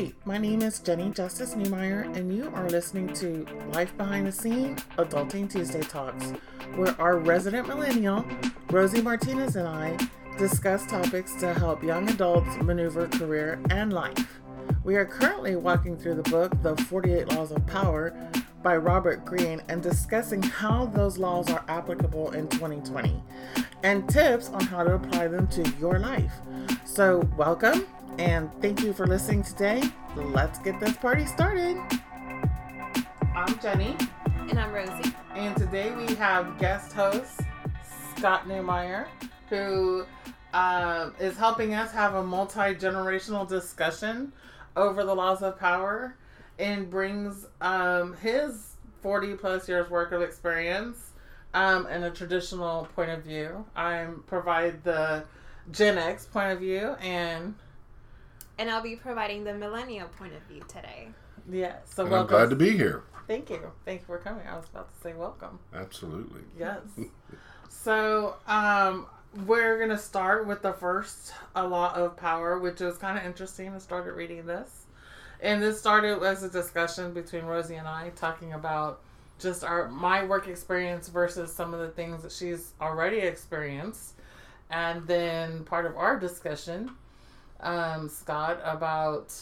Hi, my name is Jenny Justice Newmeyer, and you are listening to Life Behind the Scene Adulting Tuesday Talks, where our resident millennial, Rosie Martinez, and I discuss topics to help young adults maneuver career and life. We are currently walking through the book, The 48 Laws of Power, by Robert Greene, and discussing how those laws are applicable in 2020 and tips on how to apply them to your life. So, welcome and thank you for listening today. Let's get this party started. I'm Jenny. And I'm Rosie. And today we have guest host Scott Newmeyer, who uh, is helping us have a multi generational discussion over the laws of power and brings um, his 40 plus years work of experience um, and a traditional point of view. I provide the Gen X point of view and and I'll be providing the millennial point of view today. Yeah, so I'm glad to be here. Thank you. Thank you for coming. I was about to say welcome. Absolutely. Yes. so, um, we're going to start with the first A Law of Power, which is kind of interesting. I started reading this. And this started as a discussion between Rosie and I talking about just our my work experience versus some of the things that she's already experienced. And then part of our discussion um, Scott, about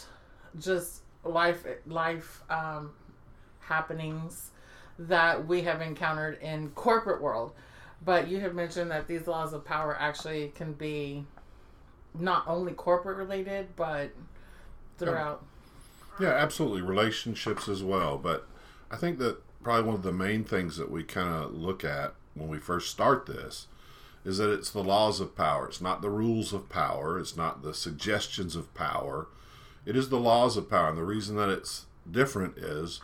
just life life um, happenings that we have encountered in corporate world. But you have mentioned that these laws of power actually can be not only corporate related, but throughout. Yeah, absolutely. Relationships as well. But I think that probably one of the main things that we kind of look at when we first start this is that it's the laws of power. It's not the rules of power. It's not the suggestions of power. It is the laws of power. And the reason that it's different is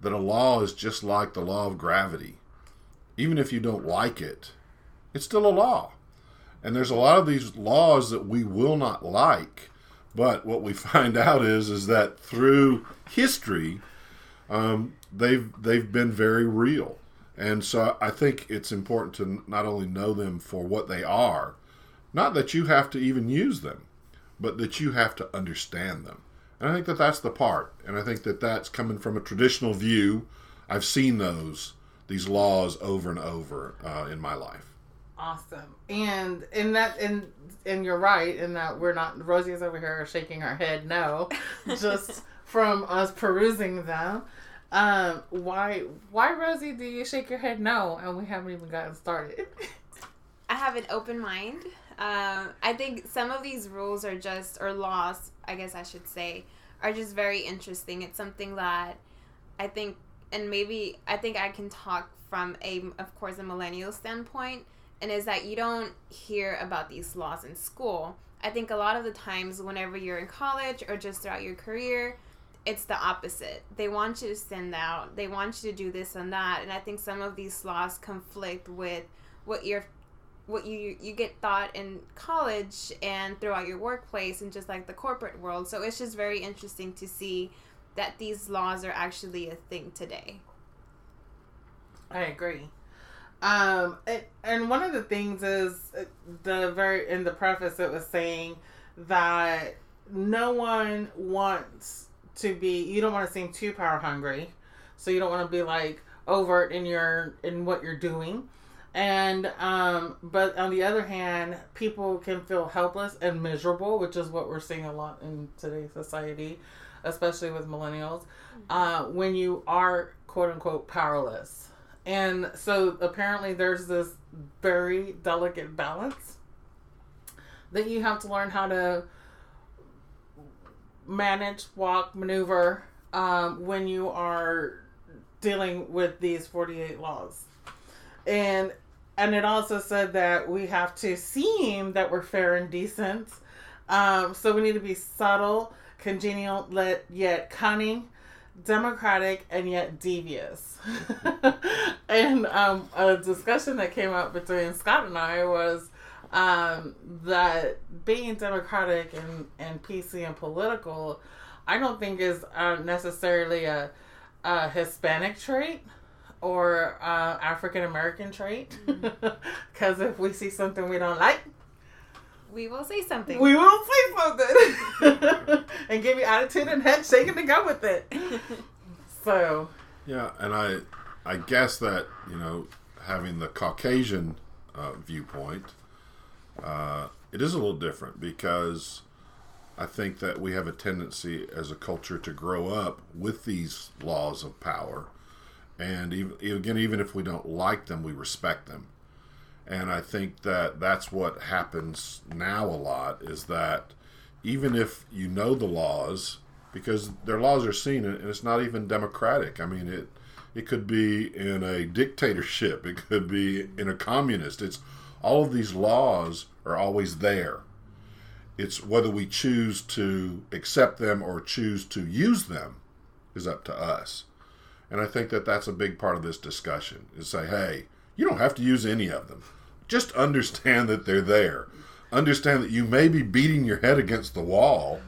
that a law is just like the law of gravity. Even if you don't like it, it's still a law. And there's a lot of these laws that we will not like. But what we find out is is that through history, um, they've they've been very real. And so I think it's important to not only know them for what they are, not that you have to even use them, but that you have to understand them. And I think that that's the part. And I think that that's coming from a traditional view. I've seen those, these laws over and over uh, in my life. Awesome. And in that, and and you're right in that we're not. Rosie is over here shaking her head no, just from us perusing them. Um, why, why, Rosie, do you shake your head no? And we haven't even gotten started. I have an open mind. Um, I think some of these rules are just, or laws, I guess I should say, are just very interesting. It's something that I think, and maybe I think I can talk from a, of course, a millennial standpoint, and is that you don't hear about these laws in school. I think a lot of the times, whenever you're in college or just throughout your career, it's the opposite. They want you to stand out. They want you to do this and that. And I think some of these laws conflict with what you're what you you get taught in college and throughout your workplace and just like the corporate world. So it's just very interesting to see that these laws are actually a thing today. I agree. Um, it, and one of the things is uh, the very in the preface it was saying that no one wants to be you don't want to seem too power hungry. So you don't want to be like overt in your in what you're doing. And um but on the other hand people can feel helpless and miserable which is what we're seeing a lot in today's society especially with millennials uh when you are quote unquote powerless. And so apparently there's this very delicate balance that you have to learn how to manage, walk, maneuver um, when you are dealing with these 48 laws. And and it also said that we have to seem that we're fair and decent. Um, so we need to be subtle, congenial, yet cunning, democratic, and yet devious. and um, a discussion that came up between Scott and I was um, that being democratic and, and PC and political, I don't think is uh, necessarily a, a, Hispanic trait or uh, African American trait. Because mm-hmm. if we see something we don't like, we will say something. We will say something and give you attitude and head shaking to go with it. So Yeah, and I, I guess that you know, having the Caucasian uh, viewpoint, uh, it is a little different because I think that we have a tendency as a culture to grow up with these laws of power, and even again, even if we don't like them, we respect them. And I think that that's what happens now a lot is that even if you know the laws, because their laws are seen and it's not even democratic. I mean, it it could be in a dictatorship, it could be in a communist. It's all of these laws are always there. It's whether we choose to accept them or choose to use them is up to us. And I think that that's a big part of this discussion is say, hey, you don't have to use any of them. Just understand that they're there. Understand that you may be beating your head against the wall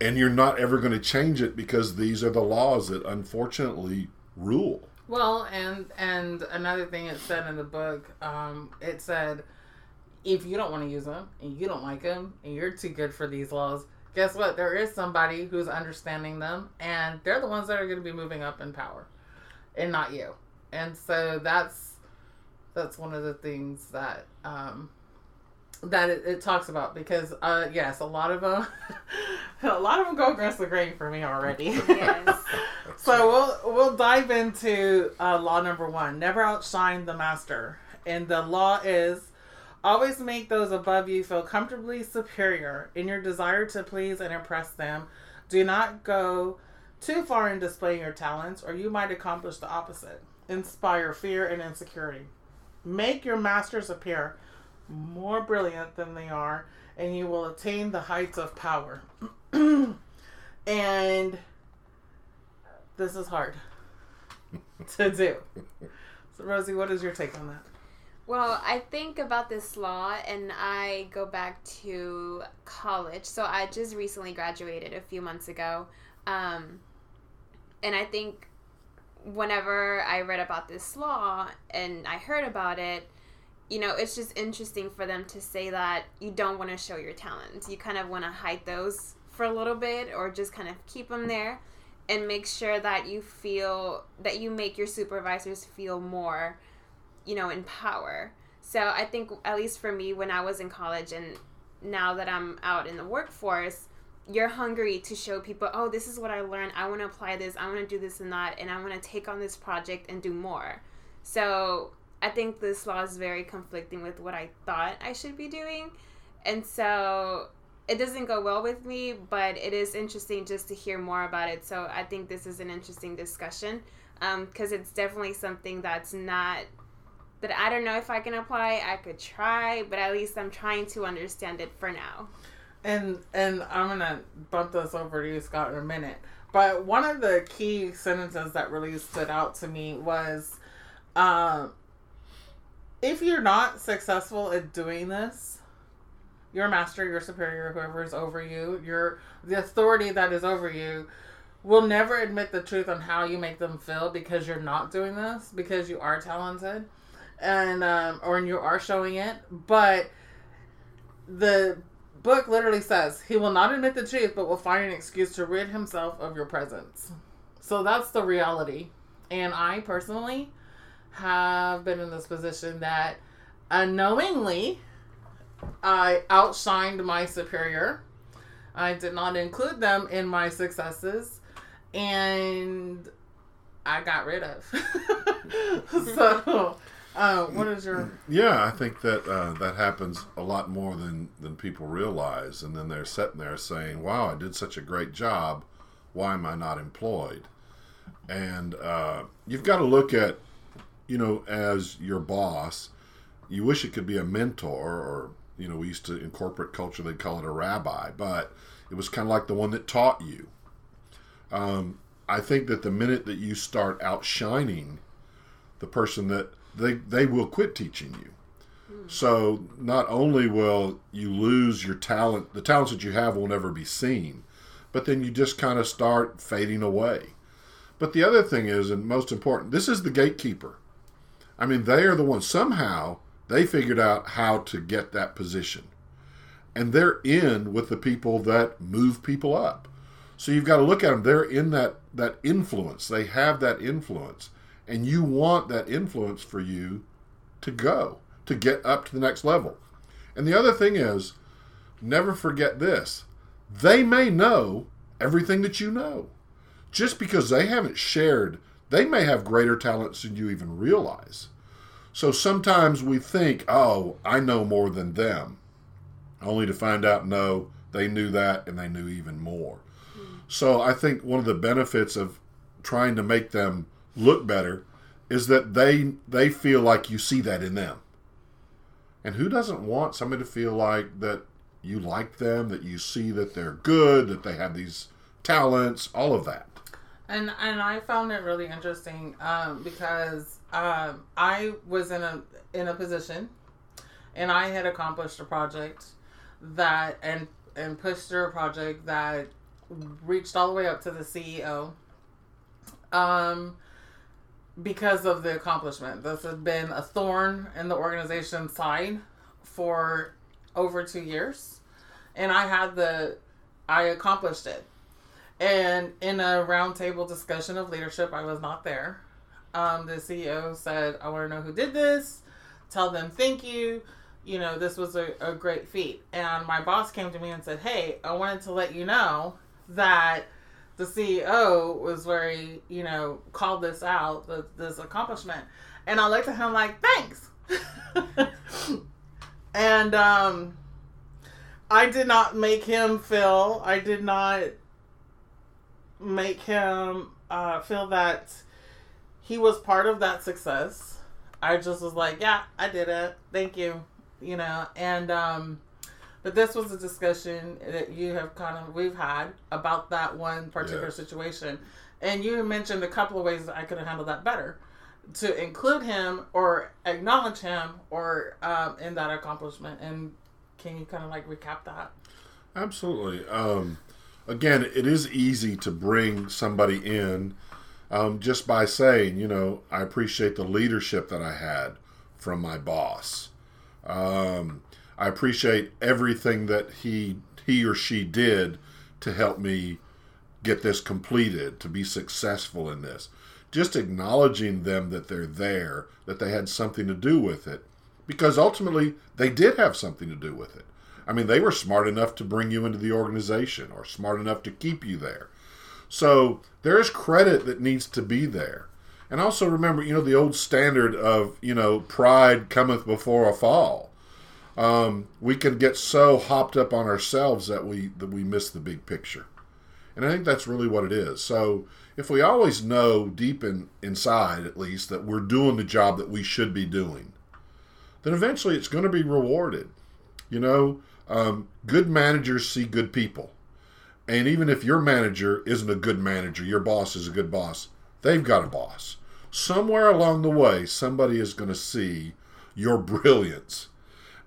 and you're not ever going to change it because these are the laws that unfortunately rule. Well, and and another thing it said in the book, um, it said, if you don't want to use them and you don't like them and you're too good for these laws, guess what? There is somebody who's understanding them, and they're the ones that are going to be moving up in power, and not you. And so that's that's one of the things that um, that it, it talks about because uh, yes, a lot of them, a lot of them go against the grain for me already. Yes. So we'll we'll dive into uh, law number one: never outshine the master. And the law is always make those above you feel comfortably superior in your desire to please and impress them. Do not go too far in displaying your talents, or you might accomplish the opposite. Inspire fear and insecurity. Make your masters appear more brilliant than they are, and you will attain the heights of power. and this is hard to do. So, Rosie, what is your take on that? Well, I think about this law and I go back to college. So I just recently graduated a few months ago. Um, and I think whenever I read about this law and I heard about it, you know, it's just interesting for them to say that you don't want to show your talents. You kind of want to hide those for a little bit or just kind of keep them there and make sure that you feel that you make your supervisors feel more you know, in power. So I think, at least for me, when I was in college and now that I'm out in the workforce, you're hungry to show people, oh, this is what I learned. I want to apply this. I want to do this and that. And I want to take on this project and do more. So I think this law is very conflicting with what I thought I should be doing. And so it doesn't go well with me, but it is interesting just to hear more about it. So I think this is an interesting discussion because um, it's definitely something that's not that I don't know if I can apply. I could try, but at least I'm trying to understand it for now. And and I'm gonna bump this over to you, Scott, in a minute. But one of the key sentences that really stood out to me was, um, if you're not successful at doing this, your master, your superior, whoever is over you, your the authority that is over you, will never admit the truth on how you make them feel because you're not doing this because you are talented and um, or you are showing it, but the book literally says he will not admit the truth, but will find an excuse to rid himself of your presence. So that's the reality. And I personally have been in this position that unknowingly I outshined my superior. I did not include them in my successes, and I got rid of. so uh, what is your? Yeah, I think that uh, that happens a lot more than than people realize, and then they're sitting there saying, "Wow, I did such a great job. Why am I not employed?" And uh, you've got to look at, you know, as your boss, you wish it could be a mentor, or you know, we used to in corporate culture they'd call it a rabbi, but it was kind of like the one that taught you. Um, I think that the minute that you start outshining the person that they they will quit teaching you. So not only will you lose your talent, the talents that you have will never be seen, but then you just kind of start fading away. But the other thing is, and most important, this is the gatekeeper. I mean, they are the ones somehow they figured out how to get that position. and they're in with the people that move people up. So you've got to look at them. They're in that that influence. They have that influence, and you want that influence for you to go to get up to the next level. And the other thing is, never forget this: they may know everything that you know. Just because they haven't shared, they may have greater talents than you even realize. So sometimes we think, "Oh, I know more than them," only to find out no, they knew that and they knew even more. Hmm. So I think one of the benefits of trying to make them look better is that they they feel like you see that in them. And who doesn't want somebody to feel like that you like them, that you see that they're good, that they have these talents, all of that. And and I found it really interesting um, because um, I was in a in a position, and I had accomplished a project that and and pushed through a project that reached all the way up to the CEO. Um, because of the accomplishment, this had been a thorn in the organization's side for over two years, and I had the I accomplished it. And in a roundtable discussion of leadership, I was not there. Um, the CEO said, I want to know who did this. Tell them thank you. You know, this was a, a great feat. And my boss came to me and said, Hey, I wanted to let you know that the CEO was very, you know, called this out, the, this accomplishment. And I looked at him like, Thanks. and um, I did not make him feel, I did not make him uh, feel that he was part of that success. I just was like, yeah, I did it. Thank you. You know, and um but this was a discussion that you have kind of we've had about that one particular situation. And you mentioned a couple of ways that I could have handled that better. To include him or acknowledge him or um, in that accomplishment. And can you kind of like recap that? Absolutely. Um, again, it is easy to bring somebody in um, just by saying, you know, I appreciate the leadership that I had from my boss. Um, I appreciate everything that he he or she did to help me get this completed, to be successful in this. Just acknowledging them that they're there, that they had something to do with it, because ultimately they did have something to do with it. I mean, they were smart enough to bring you into the organization or smart enough to keep you there. So there is credit that needs to be there. And also remember, you know, the old standard of, you know, pride cometh before a fall. Um, we can get so hopped up on ourselves that we that we miss the big picture. And I think that's really what it is. So if we always know deep in inside at least that we're doing the job that we should be doing, then eventually it's going to be rewarded. You know, um, good managers see good people. And even if your manager isn't a good manager, your boss is a good boss, they've got a boss. Somewhere along the way, somebody is going to see your brilliance.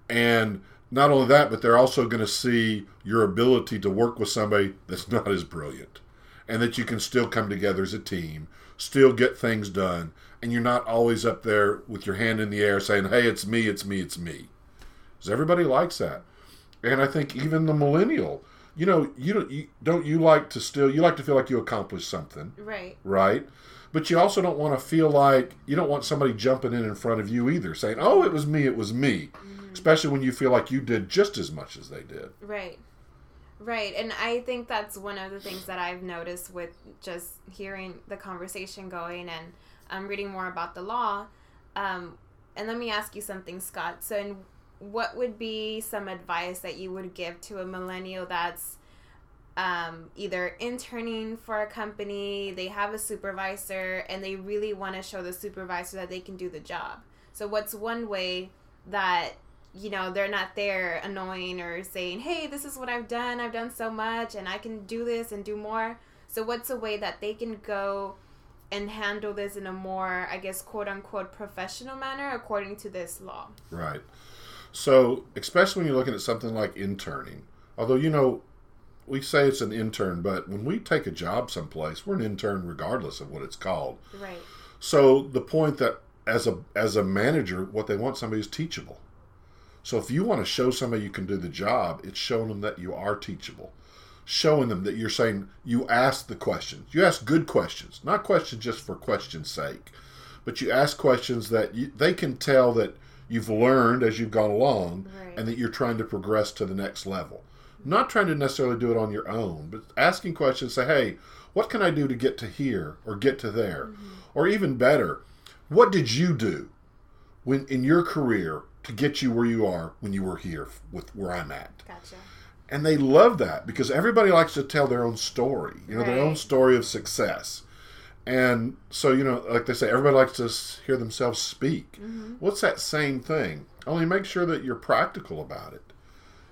And not only that, but they're also going to see your ability to work with somebody that's not as brilliant. And that you can still come together as a team, still get things done, and you're not always up there with your hand in the air saying, hey, it's me, it's me, it's me. Because everybody likes that. And I think even the millennial, you know, you don't you, don't you like to still you like to feel like you accomplished something, Right. right? But you also don't want to feel like you don't want somebody jumping in in front of you either, saying, "Oh, it was me, it was me." Especially when you feel like you did just as much as they did. Right. Right. And I think that's one of the things that I've noticed with just hearing the conversation going and um, reading more about the law. Um, and let me ask you something, Scott. So, in, what would be some advice that you would give to a millennial that's um, either interning for a company, they have a supervisor, and they really want to show the supervisor that they can do the job? So, what's one way that you know they're not there annoying or saying hey this is what i've done i've done so much and i can do this and do more so what's a way that they can go and handle this in a more i guess quote unquote professional manner according to this law Right. So, especially when you're looking at something like interning, although you know, we say it's an intern, but when we take a job someplace, we're an intern regardless of what it's called. right So the point that as a as a manager, what they want somebody is teachable. So if you want to show somebody you can do the job, it's showing them that you are teachable. Showing them that you're saying you ask the questions. You ask good questions, not questions just for question's sake, but you ask questions that you, they can tell that you've learned as you've gone along Right. and that you're trying to progress to the next level. Not trying to necessarily do it on your own, but asking questions say, hey, what can I do to get to here or get to there? Mm-hmm. Or even better, what did you do when in your career to get you where you are when you were here with where I'm at? Gotcha. And they love that because everybody likes to tell their own story, you know, their own story of success. And so, you know, like they say, everybody likes to hear themselves speak. What's that same thing? Only make sure that you're practical about it,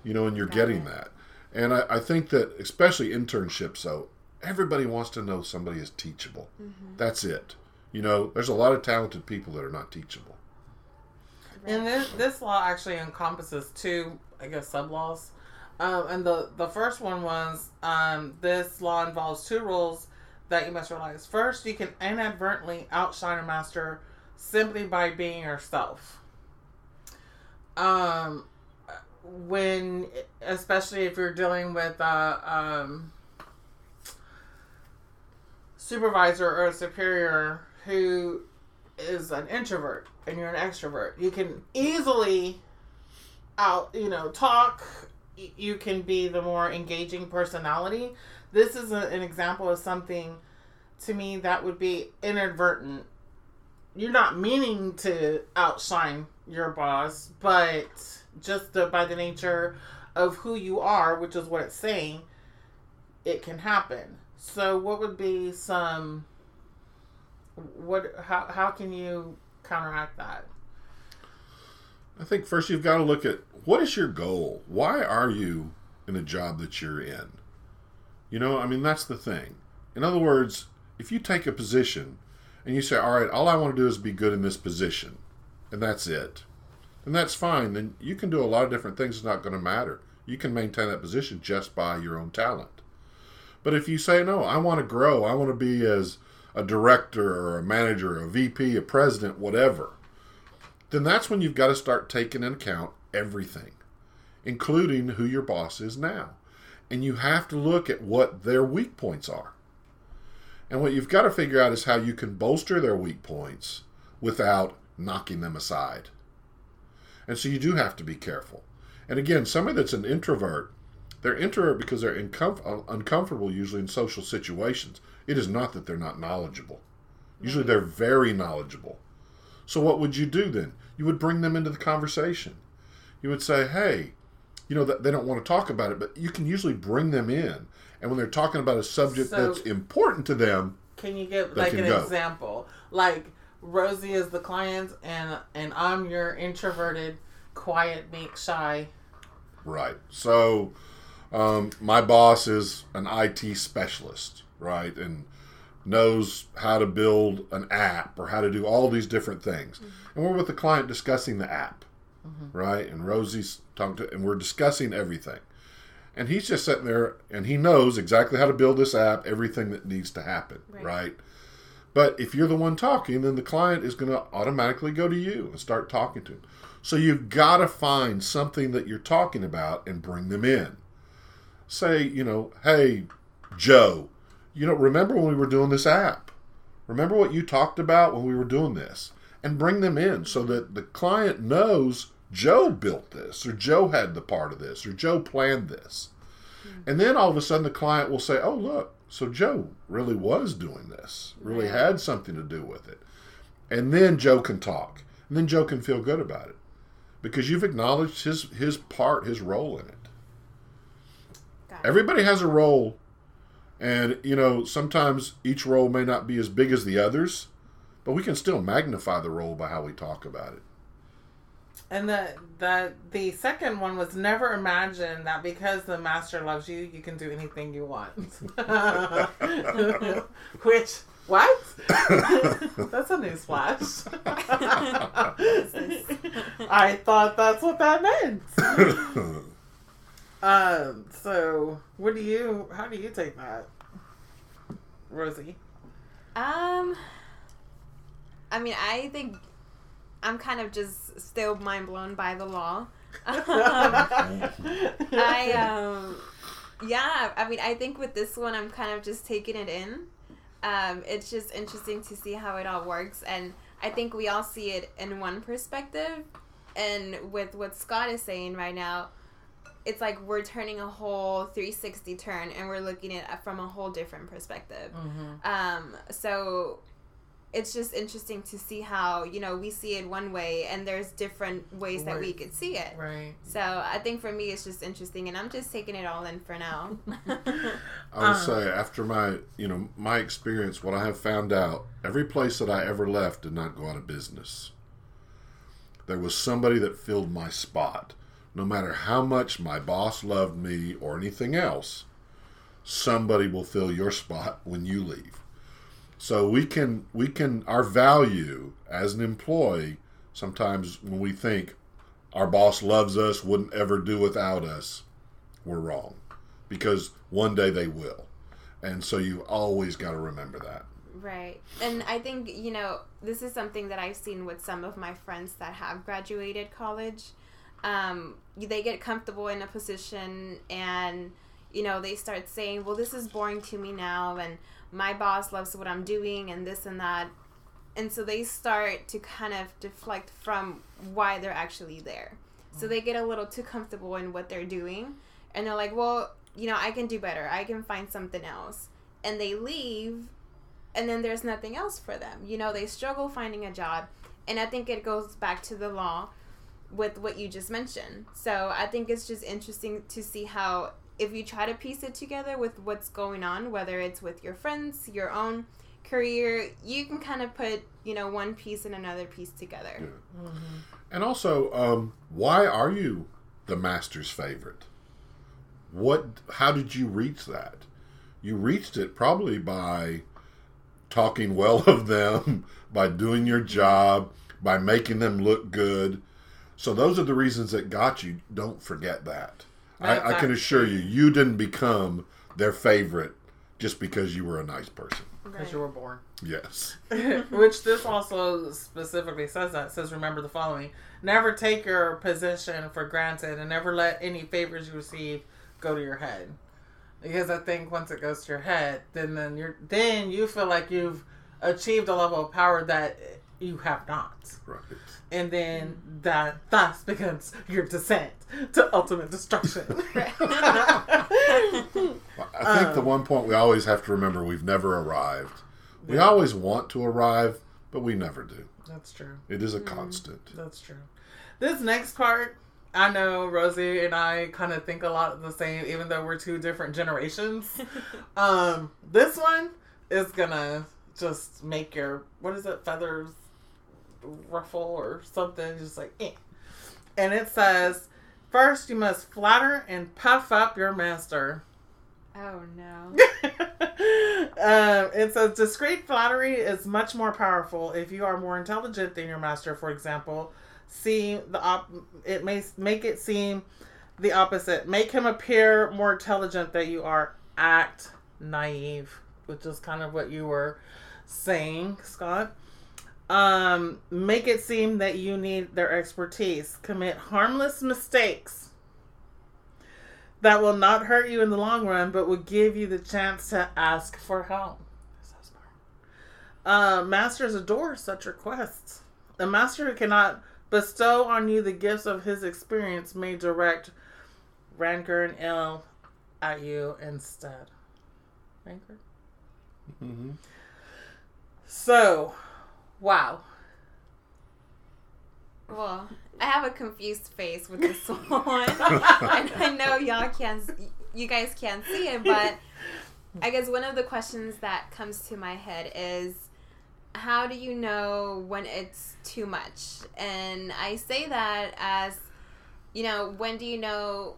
you know, and you're Got getting it. that. And I, I think that, especially internships, so everybody wants to know somebody is teachable. That's it. You know, there's a lot of talented people that are not teachable. And this, this law actually encompasses two, I guess, sub laws. Um, and the, the first one was um, this law involves two rules that you must realize. First, you can inadvertently outshine a master simply by being yourself. Um, when, especially if you're dealing with a um, supervisor or a superior who is an introvert and you're an extrovert, you can easily out, you know, talk. You can be the more engaging personality. This is a, an example of something to me that would be inadvertent. You're not meaning to outshine your boss, but just the, by the nature of who you are, which is what it's saying, it can happen. So, what would be some what how how can you counteract that I think first you've got to look at what is your goal? Why are you in a job that you're in? You know, I mean, that's the thing. In other words, if you take a position and you say, all right, all I want to do is be good in this position, and that's it, then that's fine. Then you can do a lot of different things. It's not going to matter. You can maintain that position just by your own talent. But if you say, no, I want to grow, I want to be as a director or a manager, a VP, a president, whatever, then that's when you've got to start taking into account everything, including who your boss is now. And you have to look at what their weak points are. And what you've got to figure out is how you can bolster their weak points without knocking them aside. And so you do have to be careful. And again, somebody that's an introvert, they're introvert because they're incom- uncomfortable usually in social situations. It is not that they're not knowledgeable. Usually they're very knowledgeable. So what would you do then? You would bring them into the conversation. You would say, "Hey, you know that they don't want to talk about it, but you can usually bring them in. And when they're talking about a subject So- that's important to them, can you give They like an go. example like rosie is the client and and i'm your introverted quiet meek shy Right. So, um, my boss is an IT specialist, right, and knows how to build an app or how to do all these different things. And we're with the client discussing the app, Mm-hmm. right? And Rosie's talking to, and we're discussing everything. And he's just sitting there, and he knows exactly how to build this app, everything that needs to happen, Right. right? But if you're the one talking, then the client is going to automatically go to you and start talking to him. So you've got to find something that you're talking about and bring them in. Say, you know, hey, Joe, you know, remember when we were doing this app? Remember what you talked about when we were doing this? And bring them in so that the client knows Joe built this, or Joe had the part of this, or Joe planned this. Hmm. And then all of a sudden the client will say, oh, look, so Joe really was doing this, really Right. had something to do with it. And then Joe can talk. And then Joe can feel good about it because you've acknowledged his, his part, his role in it. Got it. Everybody has a role. And, you know, sometimes each role may not be as big as the others, but we can still magnify the role by how we talk about it. and the the the second one was never imagine that because the master loves you you can do anything you want. Which what? That's a news flash i thought that's what that meant. Um so what do you how do you take that rosie? Um, I mean, I think I'm kind of just still mind blown by the law. Um, I um yeah, I mean I think with this one I'm kind of just taking it in. Um it's just interesting to see how it all works and I think we all see it in one perspective and with what Scott is saying right now it's like we're turning a whole 360 turn and we're looking at it from a whole different perspective. Mm-hmm. Um so it's just interesting to see how you know we see it one way and there's different ways that we could see it Right. so i think for me it's just interesting and i'm just taking it all in for now I would Um, say after my, you know, my experience, what I have found out, every place that I ever left did not go out of business. There was somebody that filled my spot. No matter how much my boss loved me or anything else, somebody will fill your spot when you leave. So we can we can our value as an employee sometimes when we think our boss loves us, wouldn't ever do without us, we're wrong because one day they will. And so you always got to remember that. right and i think you know this is something that i've seen with some of my friends that have graduated college um, they get comfortable in a position and you know they start saying well this is boring to me now and my boss loves what i'm doing and this and that. And so they start to kind of deflect from why they're actually there. So they get a little too comfortable in what they're doing and they're like well you know i can do better. I can find something else. And they leave and then there's nothing else for them. You know they struggle finding a job and i think it goes back to the law with what you just mentioned. So i think it's just interesting to see how if you try to piece it together with what's going on whether it's with your friends your own career you can kind of put you know one piece and another piece together Mm-hmm. And also, um, why are you the master's favorite? What? How did you reach that? You reached it probably by talking well of them, by doing your job, by making them look good. So those are the reasons that got you. Don't forget that. I, I can assure you, you didn't become their favorite just because you were a nice person. Because you were born. Yes. Which this also specifically says that. It says, remember the following. Never take your position for granted and never let any favors you receive go to your head. Because I think once it goes to your head, then then you're then you feel like you've achieved a level of power that you have not. Right. And then that thus becomes your descent to ultimate destruction. I think the one point we always have to remember we've never arrived. We always want to arrive, but we never do. That's true. It is a constant. That's true. This next part, I know Rosie and I kind of think a lot of the same, even though we're two different generations. um, this one is gonna just make your what is it, feathers ruffle or something, just like eh. And it says, first you must flatter and puff up your master. oh no um, it says discreet flattery is much more powerful if you are more intelligent than your master. For example, see the op- it may make it seem the opposite. Make him appear more intelligent than you are. Act naive, which is kind of what you were saying, Scott. Um, make it seem that you need their expertise. Commit harmless mistakes that will not hurt you in the long run, but will give you the chance to ask for help. So smart. Uh, masters adore such requests. A master who cannot bestow on you the gifts of his experience may direct rancor and ill at you instead. Rancor? hmm So, wow. Well, I have a confused face with this one, and I know y'all can't, you guys can't see it, but I guess one of the questions that comes to my head is, how do you know when it's too much? And I say that as, you know, when do you know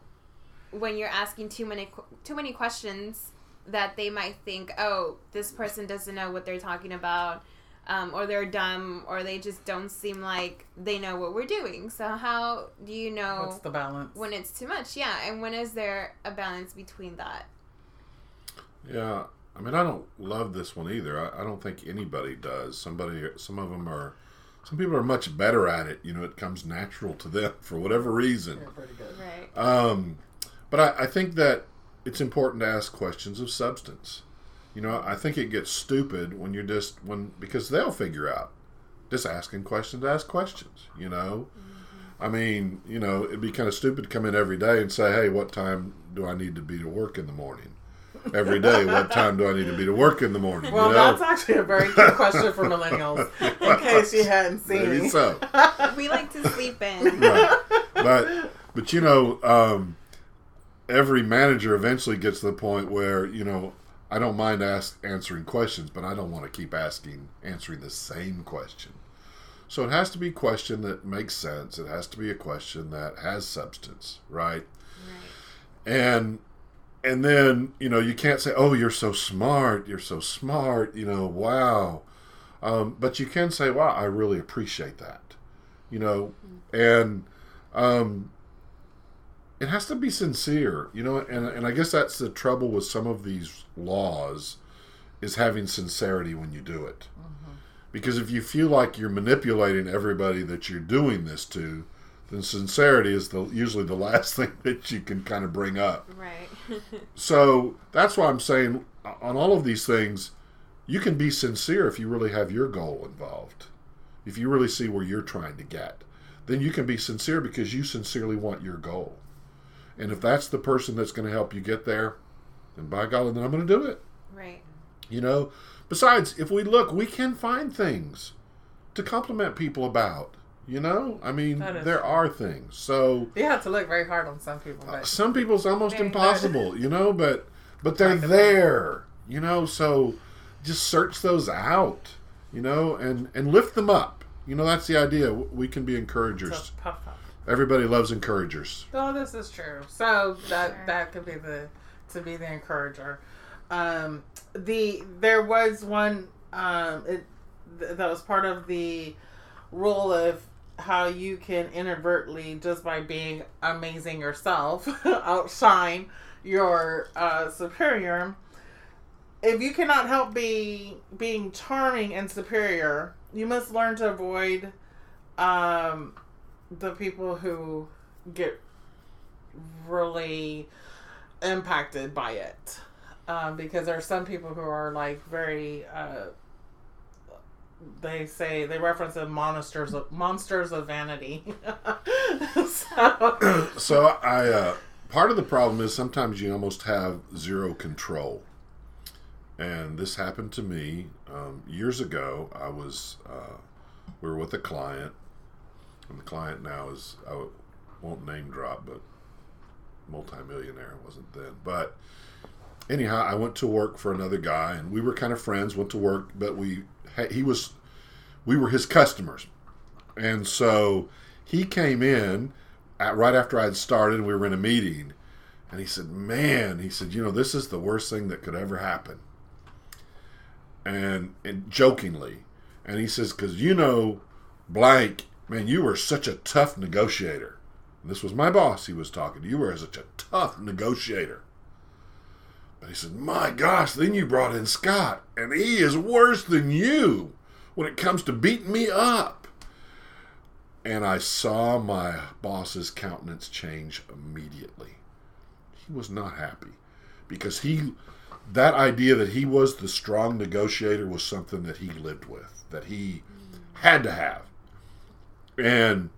when you're asking too many too many questions that they might think, oh, this person doesn't know what they're talking about um, or they're dumb, or they just don't seem like they know what we're doing. So how do you know What's the balance? when it's too much? Yeah, and when is there a balance between that? Yeah. I mean, I don't love this one either. I, I don't think anybody does. Somebody, some of them are some people are much better at it. You know, it comes natural to them for whatever reason. You're pretty good. Right. Um, but I, I think that it's important to ask questions of substance. You know, I think it gets stupid when you're just when because they'll figure out just asking questions, ask questions. You know, I mean, you know, it'd be kind of stupid to come in every day and say, "Hey, what time do I need to be to work in the morning?" Every day, what time do I need to be to work in the morning? Well, you know? that's actually a very good question for millennials, in case you hadn't seen maybe so. We like to sleep in. Right. But but you know, um, every manager eventually gets to the point where you know I don't mind ask, answering questions, but I don't want to keep asking answering the same question. So it has to be a question that makes sense. It has to be a question that has substance, right? Right. and and then you know you can't say oh you're so smart you're so smart you know wow um, but you can say wow i really appreciate that you know and um, it has to be sincere you know and, and i guess that's the trouble with some of these laws is having sincerity when you do it mm-hmm. because if you feel like you're manipulating everybody that you're doing this to then sincerity is the usually the last thing that you can kind of bring up Right. so that's why I'm saying uh, on all of these things, you can be sincere if you really have your goal involved. If you really see where you're trying to get, then you can be sincere because you sincerely want your goal. And if that's the person that's going to help you get there, then by golly, then I'm going to do it. right. You know, besides, if we look, we can find things to compliment people about. You know, I mean, there true. are things. So You have to look very hard on some people, uh, but some people's almost Very impossible, you know, but but they're Kind there, you know. So just search those out, you know, and and lift them up. You know, that's the idea. We can be encouragers. so puff up. Everybody loves encouragers. Oh, this is true. So that Sure. that could be the to be the encourager. Um, the there was one um, it, th- that was part of the rule of how you can inadvertently just by being amazing yourself outshine your uh, superior. If you cannot help be being charming and superior, you must learn to avoid um, the people who get really impacted by it. Um, because there are some people who are like very uh, they say they reference the monsters of monsters of vanity. So So I uh, part of the problem is sometimes you almost have zero control, and this happened to me um, years ago. I was uh, we were with a client, and the client now is I won't name drop, but multimillionaire wasn't then, but. Anyhow, I went to work for another guy, and we were kind of friends. Went to work, but we he was we were his customers, and so he came in at, right after I had started, and we were in a meeting, and he said, "Man," he said, "you know, this is the worst thing that could ever happen." And and jokingly, and he says, "Because you know, blank, man, you were such a tough negotiator." And this was my boss. He was talking. to. You were such a tough negotiator. But he said, "My gosh, then you brought in Scott, and he is worse than you when it comes to beating me up." and I saw my boss's countenance change immediately. He was not happy because he that idea that he was the strong negotiator was something that he lived with, that he had to have. And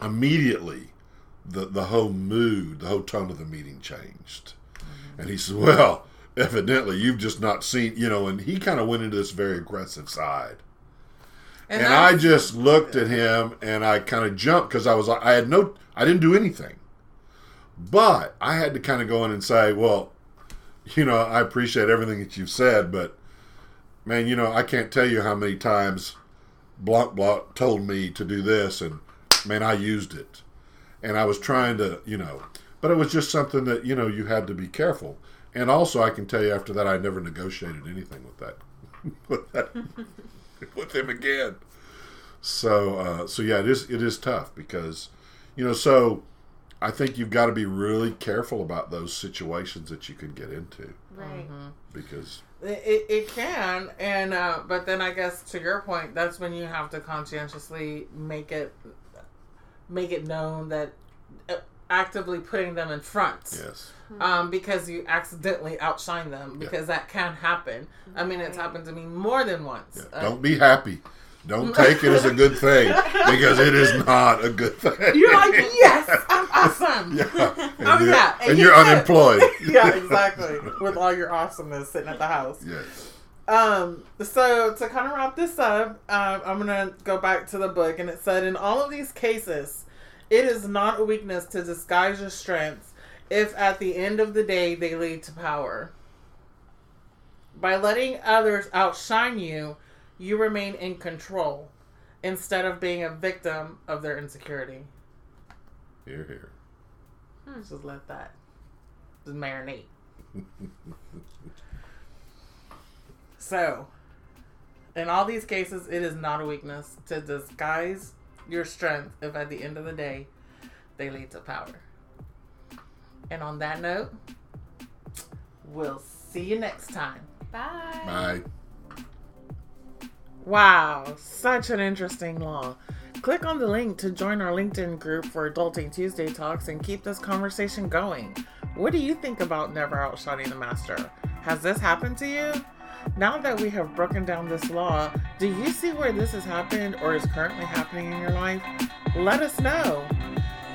immediately the the whole mood, the whole tone of the meeting changed. Mm-hmm. And he said, "Well, evidently you've just not seen, you know." And he kind of went into this very aggressive side and, I that's- just looked at him and I kind of jumped because I was like, I had no I didn't do anything, but I had to kind of go in and say, well, you know, I appreciate everything that you've said, but man, you know, I can't tell you how many times Blanc Block told me to do this, and man, I used it, and I was trying to, you know, but it was just something that you know you had to be careful. And also, I can tell you after that, I never negotiated anything with that, with that, with him again. So, uh, so yeah, it is it is tough because, you know, so I think you've got to be really careful about those situations that you can get into Right. because It, it can, and uh, but then I guess to your point, that's when you have to conscientiously make it make it known that uh, actively putting them in front. Yes. Um, because you accidentally outshine them because that can happen. I mean, it's happened to me more than once. Yeah. Uh, Don't be happy. Don't take it as a good thing because it is not a good thing. you're like, yes, I'm awesome. yeah. And you're. And And you you're unemployed. yeah, exactly. With all your awesomeness sitting at the house. Yes. Um, so to kind of wrap this up, um, I'm gonna go back to the book, and it said in all of these cases, it is not a weakness to disguise your strengths if at the end of the day they lead to power. By letting others outshine you, you remain in control instead of being a victim of their insecurity. Hear, hear. Hmm. Just let that just marinate. so, in all these cases, it is not a weakness to disguise your strength if at the end of the day they lead to power. And on that note, we'll see you next time. Bye. Bye. Wow, such an interesting law. Click on the link to join our LinkedIn group for Adulting Tuesday Talks and keep this conversation going. What do you think about never outshining the master? Has this happened to you? Now that we have broken down this law, do you see where this has happened or is currently happening in your life? Let us know.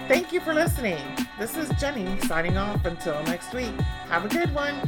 Thank you for listening. This is Jenny signing off until next week. Have a good one.